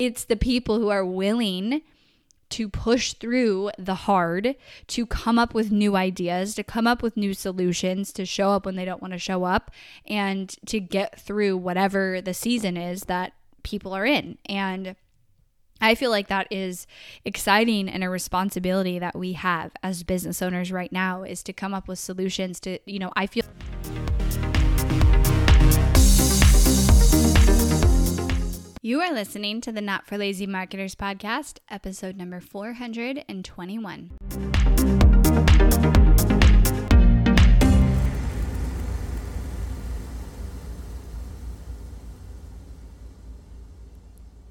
It's the people who are willing to push through the hard, to come up with new ideas, to come up with new solutions, to show up when they don't want to show up, and to get through whatever the season is that people are in. And I feel like that is exciting and a responsibility that we have as business owners right now is to come up with solutions to, you know, I feel. You are listening to the Not for Lazy Marketers podcast, episode number 421.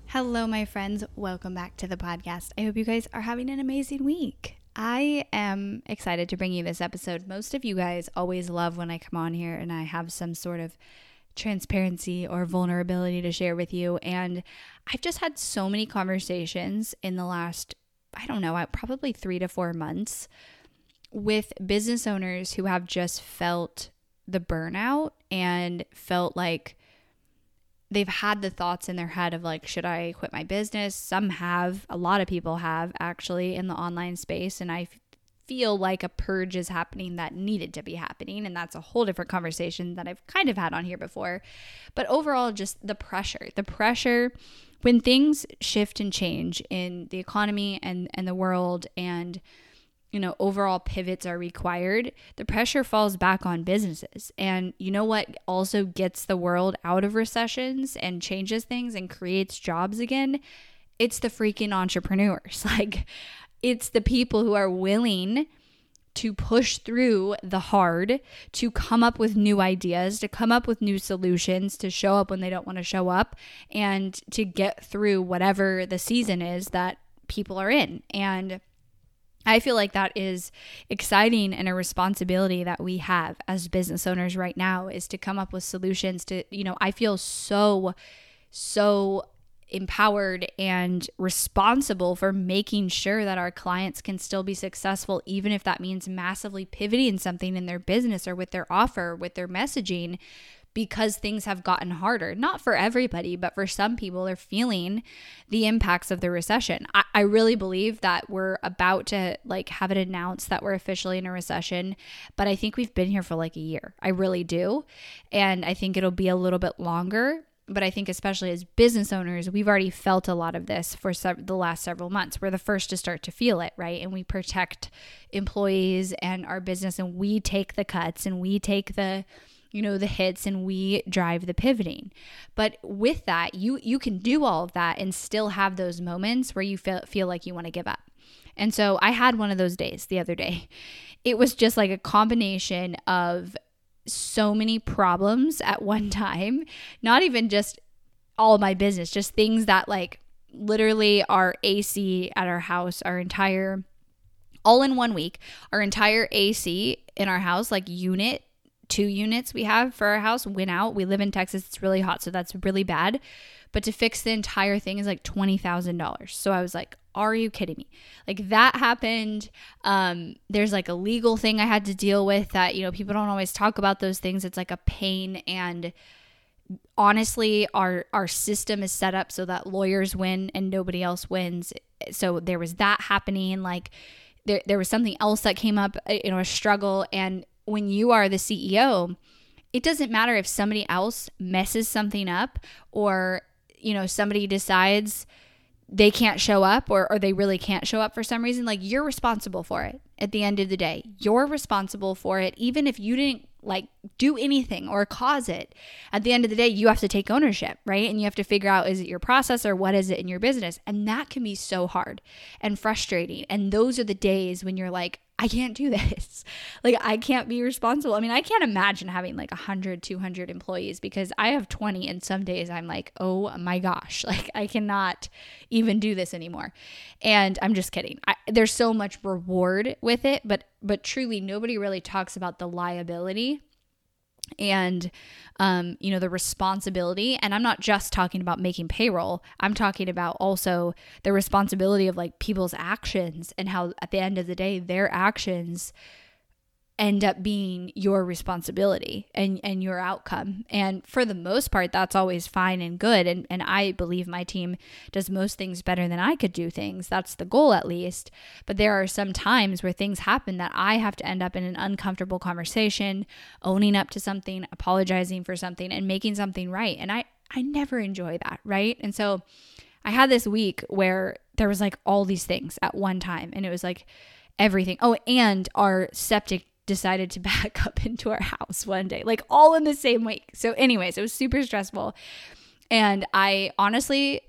Hello, my friends. Welcome back to the podcast. I hope you guys are having an amazing week. I am excited to bring you this episode. Most of you guys always love when I come on here and I have some sort of transparency or vulnerability to share with you. And I've just had so many conversations in the last, I don't know, uh, probably three to four months with business owners who have just felt the burnout and felt like they've had the thoughts in their head of like should i quit my business some have a lot of people have actually in the online space and i feel like a purge is happening that needed to be happening. And that's a whole different conversation that I've kind of had on here before. But overall, just the pressure, the pressure when things shift and change in the economy and, and the world and you know overall pivots are required the pressure falls back on businesses and you know what also gets the world out of recessions and changes things and creates jobs again it's the freaking entrepreneurs like it's the people who are willing to push through the hard, to come up with new ideas, to come up with new solutions, to show up when they don't want to show up, and to get through whatever the season is that people are in. And I feel like that is exciting and a responsibility that we have as business owners right now is to come up with solutions to, you know, I feel so, so empowered and responsible for making sure that our clients can still be successful, even if that means massively pivoting something in their business or with their offer, with their messaging, because things have gotten harder. Not for everybody, but for some people, they're feeling the impacts of the recession. I, I really believe that we're about to like have it announced that we're officially in a recession, but I think we've been here for like a year. I really do. And I think it'll be a little bit longer but I think especially as business owners, we've already felt a lot of this for the last several months. We're the first to start to feel it, right? And we protect employees and our business and we take the cuts and we take the you know the hits and we drive the pivoting. But with that, you you can do all of that and still have those moments where you feel feel like you want to give up. And so I had one of those days the other day. It was just like a combination of so many problems at one time. Not even just all my business, just things that like literally our AC at our house, our entire all in one week, our entire AC in our house, like unit, two units we have for our house went out. We live in Texas, it's really hot, so that's really bad. But to fix the entire thing is like $20,000. So I was like, are you kidding me? Like that happened. Um, there's like a legal thing I had to deal with that, you know, people don't always talk about those things. It's like a pain and honestly our our system is set up so that lawyers win and nobody else wins. So there was that happening like there there was something else that came up, uh, you know, a struggle and when you are the CEO, it doesn't matter if somebody else messes something up or you know somebody decides they can't show up or, or they really can't show up for some reason, like you're responsible for it at the end of the day. You're responsible for it, even if you didn't like do anything or cause it. At the end of the day, you have to take ownership, right? And you have to figure out is it your process or what is it in your business? And that can be so hard and frustrating. And those are the days when you're like, I can't do this. Like, I can't be responsible. I mean, I can't imagine having like 100, 200 employees because I have 20, and some days I'm like, oh my gosh, like, I cannot even do this anymore. And I'm just kidding. I, there's so much reward with it, but, but truly, nobody really talks about the liability and um, you know the responsibility and i'm not just talking about making payroll. I'm talking about also the responsibility of like people's actions and how at the end of the day their actions end up being your responsibility and and your outcome. And for the most part that's always fine and good. And and I believe my team does most things better than I could do things. That's the goal at least. But there are some times where things happen that I have to end up in an uncomfortable conversation owning up to something apologizing for something and making something right. And I I never enjoy that right? And so I had this week where there was like all these things at one time. And it was like everything. Oh, and our septic decided to back up into our house one day, like all in the same week. So, anyways, it was super stressful. And I honestly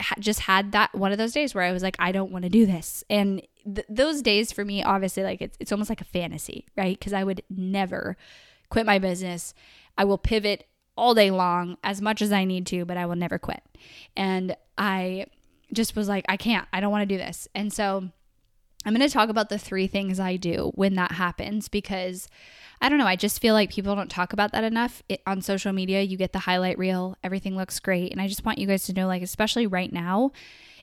ha- just had that one of those days where I was like, I don't want to do this. And th- those days for me, obviously, like it's, it's almost like a fantasy, right? Because I would never quit my business. I will pivot all day long as much as I need to, but I will never quit. And I just was like, I can't, I don't want to do this. And so, I'm going to talk about the three things I do when that happens because I don't know, I just feel like people don't talk about that enough. It, on social media, you get the highlight reel, everything looks great. And I just want you guys to know, like, especially right now,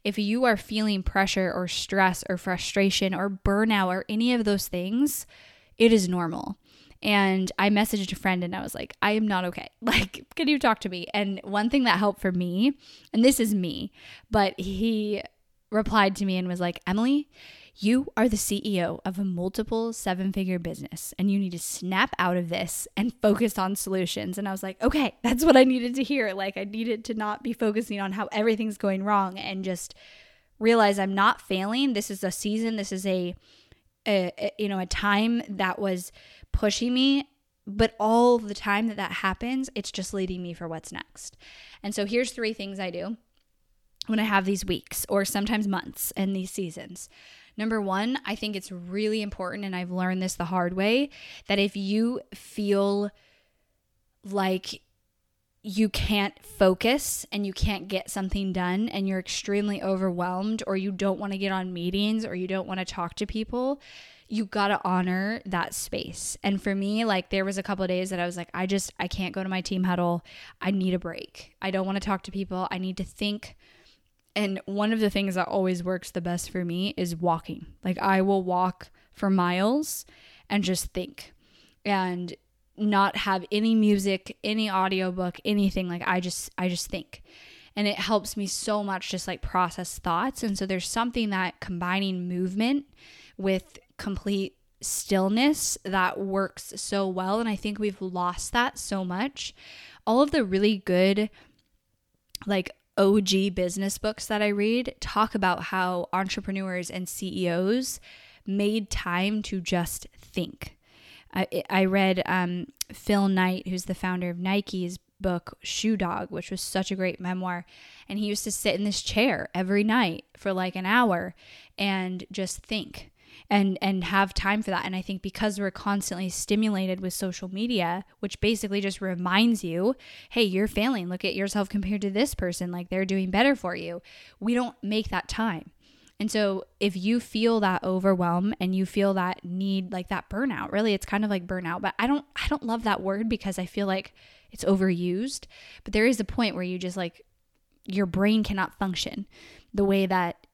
if you are feeling pressure or stress or frustration or burnout or any of those things, it is normal. And I messaged a friend and I was like, I am not okay. Like, can you talk to me? And one thing that helped for me, and this is me, but he replied to me and was like, Emily, you are the CEO of a multiple seven figure business and you need to snap out of this and focus on solutions. And I was like, okay, that's what I needed to hear. Like, I needed to not be focusing on how everything's going wrong and just realize I'm not failing. This is a season, this is a, a, a you know, a time that was pushing me but all the time that that happens, it's just leading me for what's next. And so here's three things I do when I have these weeks or sometimes months and these seasons. Number one, I think it's really important, and I've learned this the hard way, that if you feel like you can't focus and you can't get something done and you're extremely overwhelmed or you don't want to get on meetings or you don't want to talk to people, you got to honor that space. And for me, like there was a couple of days that I was like I just I can't go to my team huddle. I need a break. I don't want to talk to people. I need to think and one of the things that always works the best for me is walking. Like I will walk for miles and just think and not have any music, any audiobook, anything. Like I just I just think. And it helps me so much just like process thoughts. And so there's something that combining movement with complete stillness that works so well and I think we've lost that so much. All of the really good like OG business books that I read talk about how entrepreneurs and CEOs made time to just think. I, I read um, Phil Knight, who's the founder of Nike's book Shoe Dog, which was such a great memoir. And he used to sit in this chair every night for like an hour and just think and and have time for that. And i think because we're constantly stimulated with social media which basically just reminds you hey you're failing. Look at yourself compared to this person. Like they're doing better for you. We don't make that time. And so if you feel that overwhelm and you feel that need like that burnout really it's kind of like burnout but i don't i don't love that word because i feel like it's overused. But there is a point where you just like your brain cannot function the way that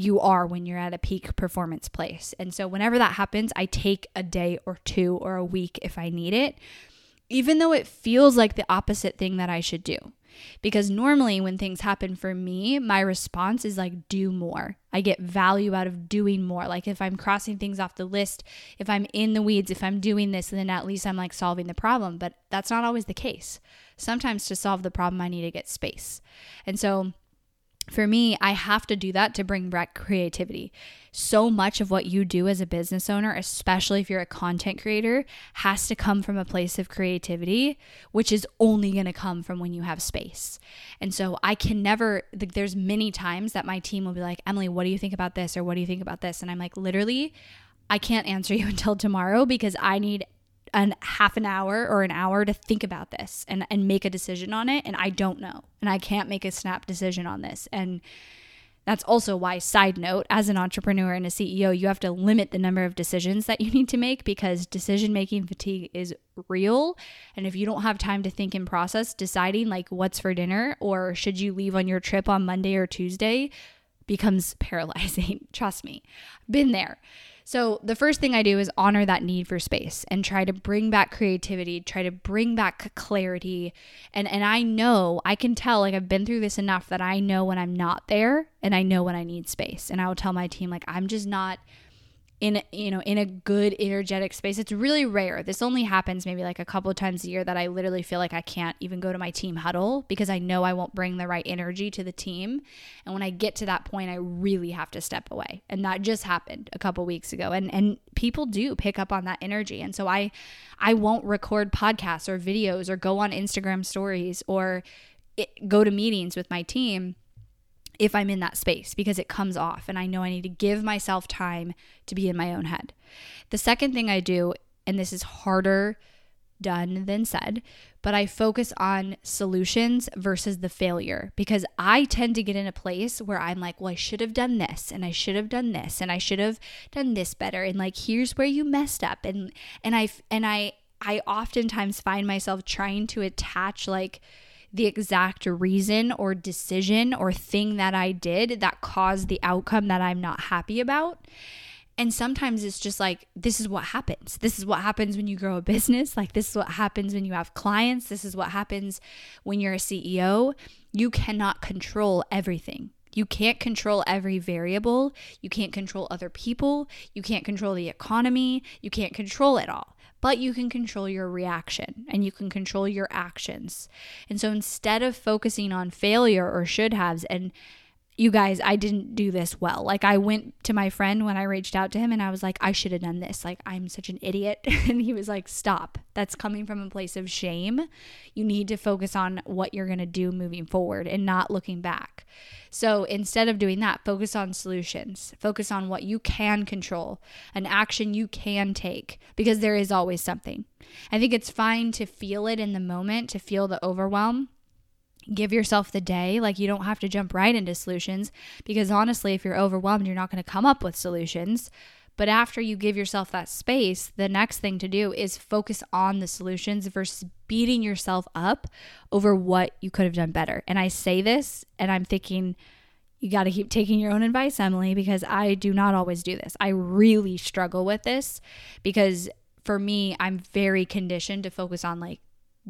you are when you're at a peak performance place. And so whenever that happens, I take a day or two or a week if I need it, even though it feels like the opposite thing that I should do. Because normally when things happen for me, my response is like do more. I get value out of doing more. Like if I'm crossing things off the list, if I'm in the weeds, if I'm doing this, then at least I'm like solving the problem. But that's not always the case. Sometimes to solve the problem, I need to get space. And so for me, I have to do that to bring back creativity. So much of what you do as a business owner, especially if you're a content creator, has to come from a place of creativity, which is only going to come from when you have space. And so I can never, like, there's many times that my team will be like, Emily, what do you think about this? Or what do you think about this? And I'm like, literally, I can't answer you until tomorrow because I need an half an hour or an hour to think about this and, and make a decision on it. And I don't know. And I can't make a snap decision on this. And that's also why, side note, as an entrepreneur and a CEO, you have to limit the number of decisions that you need to make because decision making fatigue is real. And if you don't have time to think and process deciding like what's for dinner or should you leave on your trip on Monday or Tuesday becomes paralyzing. Trust me, been there. So, the first thing I do is honor that need for space and try to bring back creativity, try to bring back clarity. And and I know, I can tell like I've been through this enough that I know when I'm not there and I know when I need space. And I will tell my team like I'm just not in you know in a good energetic space. It's really rare. This only happens maybe like a couple of times a year that i literally feel like i can't even go to my team huddle because i know i won't bring the right energy to the team. And when i get to that point i really have to step away. And that just happened a couple weeks ago. And and people do pick up on that energy. And so i i won't record podcasts or videos or go on instagram stories or it, go to meetings with my team if I'm in that space because it comes off and I know I need to give myself time to be in my own head. The second thing I do, and this is harder done than said, but I focus on solutions versus the failure because I tend to get in a place where I'm like, well, I should have done this and I should have done this and I should have done this better and like here's where you messed up and and I and I I oftentimes find myself trying to attach like the exact reason or decision or thing that I did that caused the outcome that I'm not happy about. And sometimes it's just like, this is what happens. This is what happens when you grow a business. Like, this is what happens when you have clients. This is what happens when you're a CEO. You cannot control everything. You can't control every variable. You can't control other people. You can't control the economy. You can't control it all but you can control your reaction and you can control your actions. And so instead of focusing on failure or should haves, and you guys, I didn't do this well. Like, I went to my friend when I reached out to him and I was like, I should have done this. Like, I'm such an idiot. and he was like, Stop. That's coming from a place of shame. You need to focus on what you're going to do moving forward and not looking back. So instead of doing that, focus on solutions. Focus on what you can control, an action you can take, because there is always something. I think it's fine to feel it in the moment, to feel the overwhelm give yourself the day. Like you don't have to jump right into solutions because honestly, if you're overwhelmed, you're not going to come up with solutions. But after you give yourself that space, the next thing to do is focus on the solutions versus beating yourself up over what you could have done better. And I say this and I'm thinking, you got to keep taking your own advice, Emily, because I do not always do this. I really struggle with this because for me, I'm very conditioned to focus on like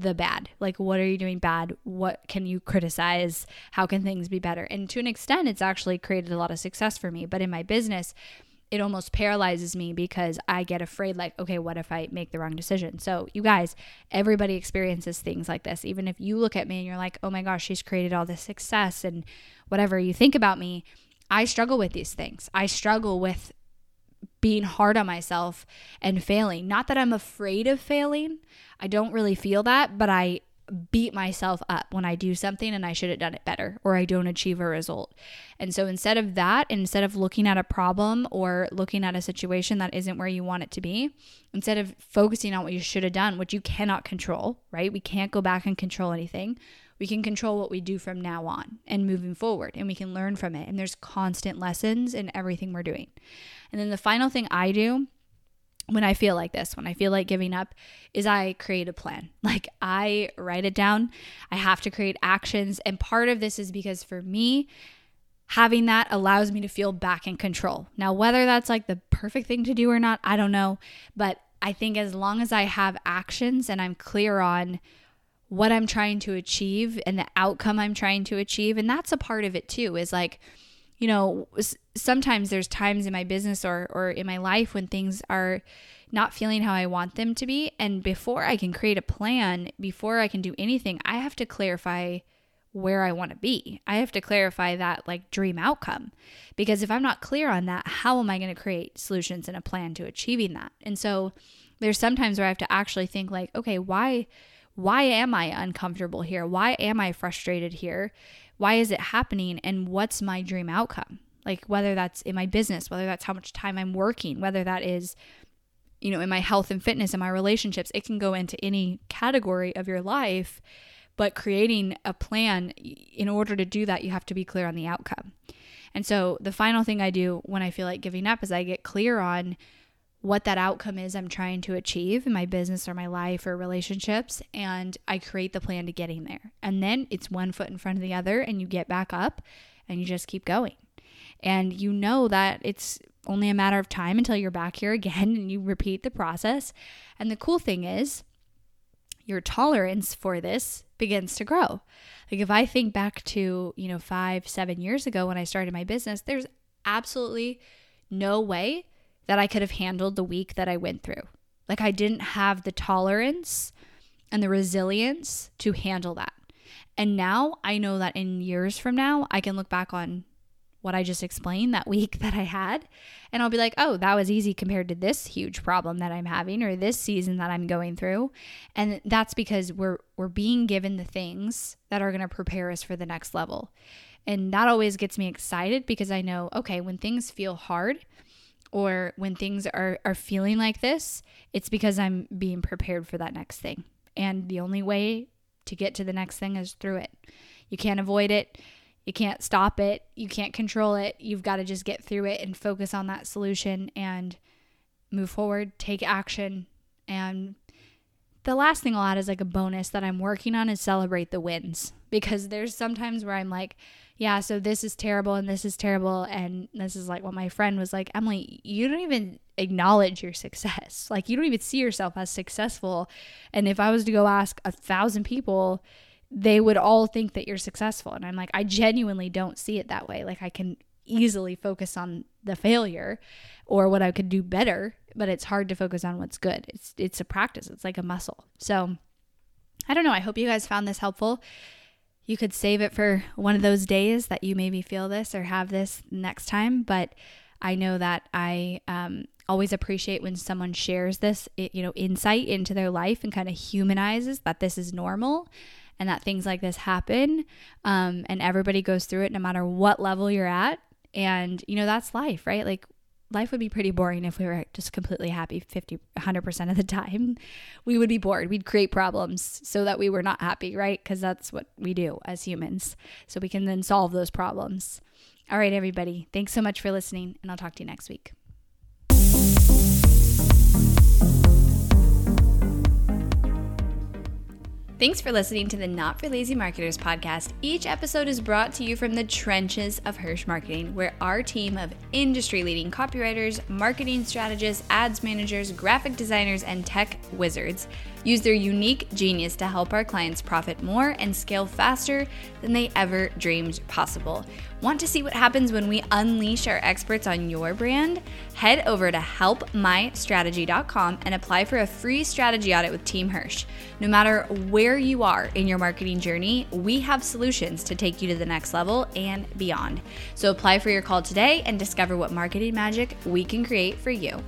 the bad. Like, what are you doing bad? What can you criticize? How can things be better? And to an extent, it's actually created a lot of success for me. But in my business, it almost paralyzes me because I get afraid, like, okay, what if I make the wrong decision? So, you guys, everybody experiences things like this. Even if you look at me and you're like, oh my gosh, she's created all this success and whatever you think about me, I struggle with these things. I struggle with being hard on myself and failing. Not that I'm afraid of failing. I don't really feel that, but I beat myself up when I do something and I should have done it better or I don't achieve a result. And so instead of that, instead of looking at a problem or looking at a situation that isn't where you want it to be, instead of focusing on what you should have done, which you cannot control, right? We can't go back and control anything. We can control what we do from now on and moving forward, and we can learn from it. And there's constant lessons in everything we're doing. And then the final thing I do when I feel like this, when I feel like giving up, is I create a plan. Like I write it down. I have to create actions. And part of this is because for me, having that allows me to feel back in control. Now, whether that's like the perfect thing to do or not, I don't know. But I think as long as I have actions and I'm clear on what I'm trying to achieve and the outcome I'm trying to achieve. And that's a part of it too, is like, you know, sometimes there's times in my business or, or in my life when things are not feeling how I want them to be. And before I can create a plan, before I can do anything, I have to clarify where I want to be. I have to clarify that like dream outcome. Because if I'm not clear on that, how am I going to create solutions and a plan to achieving that? And so there's sometimes where I have to actually think like, okay, why why am I uncomfortable here? Why am I frustrated here? Why is it happening? And what's my dream outcome? Like, whether that's in my business, whether that's how much time I'm working, whether that is, you know, in my health and fitness and my relationships, it can go into any category of your life. But creating a plan, in order to do that, you have to be clear on the outcome. And so, the final thing I do when I feel like giving up is I get clear on what that outcome is I'm trying to achieve in my business or my life or relationships. And I create the plan to getting there. And then it's one foot in front of the other, and you get back up and you just keep going. And you know that it's only a matter of time until you're back here again and you repeat the process. And the cool thing is, your tolerance for this begins to grow. Like if I think back to, you know, five, seven years ago when I started my business, there's absolutely no way that I could have handled the week that I went through. Like I didn't have the tolerance and the resilience to handle that. And now I know that in years from now, I can look back on what I just explained that week that I had. And I'll be like, oh, that was easy compared to this huge problem that I'm having or this season that I'm going through. And that's because we're we're being given the things that are going to prepare us for the next level. And that always gets me excited because I know, okay, when things feel hard or when things are, are feeling like this, it's because I'm being prepared for that next thing. And the only way to get to the next thing is through it. You can't avoid it. You can't stop it. You can't control it. You've got to just get through it and focus on that solution and move forward, take action. And the last thing I'll add is like a bonus that I'm working on is celebrate the wins because there's sometimes where I'm like, yeah, so this is terrible and this is terrible. And this is like what my friend was like, Emily, you don't even acknowledge your success. Like, you don't even see yourself as successful. And if I was to go ask a thousand people, they would all think that you're successful. And I'm like, I genuinely don't see it that way. Like, I can easily focus on the failure or what I could do better, but it's hard to focus on what's good. It's it's a practice. It's like a muscle. So, I don't know. I hope you guys found this helpful. You could save it for one of those days that you maybe feel this or have this next time, but I know that I um, always appreciate when someone shares this, you know, insight into their life and kind of humanizes that this is normal and that things like this happen. Um, and everybody goes through it no matter what level you're at. And, you know, that's life, right? Like, life would be pretty boring if we were just completely happy 50 100% of the time. We would be bored. We'd create problems so that we were not happy right? Because that's what we do as humans. So we can then solve those problems. All right everybody. Thanks so much for listening and i'll talk to you next week Thanks for listening to the Not for Lazy Marketers podcast. Each episode is brought to you from the trenches of Hirsh Marketing, where our team of industry leading copywriters, marketing strategists, ads managers, graphic designers, and tech wizards use their unique genius to help our clients profit more and scale faster than they ever dreamed possible. Want to see what happens when we unleash our experts on your brand? Head over to helpmystrategy.com and apply for a free strategy audit with Team Hirsh. No matter where you are in your marketing journey, we have solutions to take you to the next level and beyond. So apply for your call today and discover what marketing magic we can create for you.